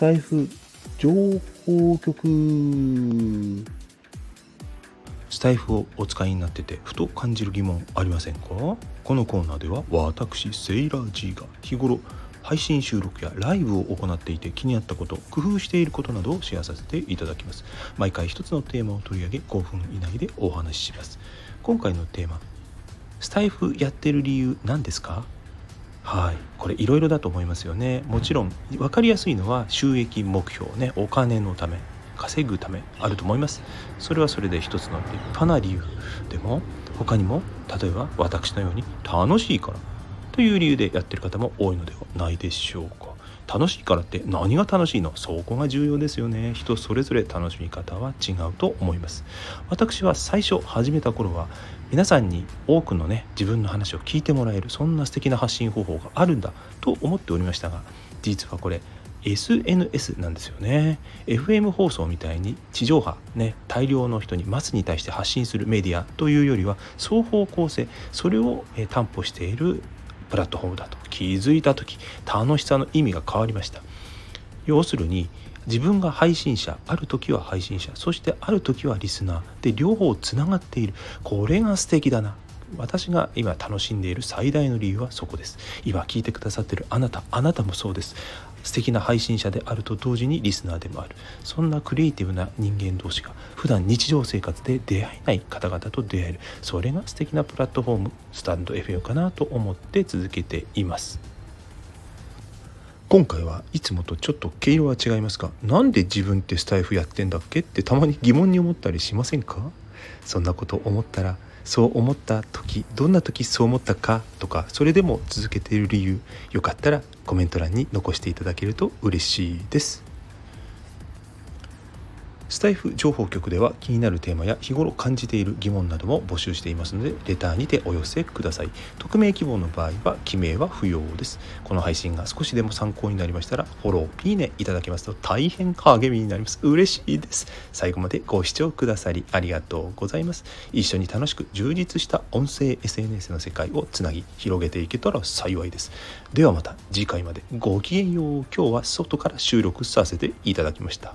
タイフ情報局。スタイフをお使いになっててふと感じる疑問ありませんか？このコーナーでは私セイラー G が日頃配信収録やライブを行っていて気になったこと工夫していることなどをシェアさせていただきます。毎回一つのテーマを取り上げ5分以内でお話しします。今回のテーマスタイフやってる理由何ですか？はい。これいろいろだと思いますよね。もちろん分かりやすいのは収益目標ね。お金のため稼ぐためあると思います。それはそれで一つの立派な理由でも他にも例えば私のように楽しいからという理由でやってる方も多いのではないでしょうか。楽しいからって何が楽しいの？そこが重要ですよね。人それぞれ楽しみ方は違うと思います。私は最初始めた頃は皆さんに多くのね自分の話を聞いてもらえるそんな素敵な発信方法があるんだと思っておりましたが実はこれ SNS なんですよね。FM 放送みたいに地上波ね大量の人にマスに対して発信するメディアというよりは双方向性それを担保しているプラットフォームだと気づいた時楽しさの意味が変わりました。要するに自分が配信者ある時は配信者そしてある時はリスナーで両方つながっている。これが素敵だな。私が今楽しんでいる最大の理由はそこです。今聞いてくださってるあなたあなたもそうです。素敵な配信者であると同時にリスナーでもある。そんなクリエイティブな人間同士が普段日常生活で出会えない方々と出会える。それが素敵なプラットフォームスタンド FM かなと思って続けています。今回はいつもとちょっと毛色は違いますがなんで自分ってスタイフやってんだっけ？ってたまに疑問に思ったりしませんか？そんなこと思ったらそう思った時どんな時そう思ったかとかそれでも続けている理由よかったらコメント欄に残していただけると嬉しいです。スタイフ情報局では気になるテーマや日頃感じている疑問なども募集していますのでレターにてお寄せください。匿名希望の場合は記名は不要です。この配信が少しでも参考になりましたらフォローいいねいただけますと大変励みになります。嬉しいです。最後までご視聴くださりありがとうございます。一緒に楽しく充実した音声 SNS の世界をつなぎ広げていけたら幸いです。ではまた次回まで。ごきげんよう。今日は外から収録させていただきました。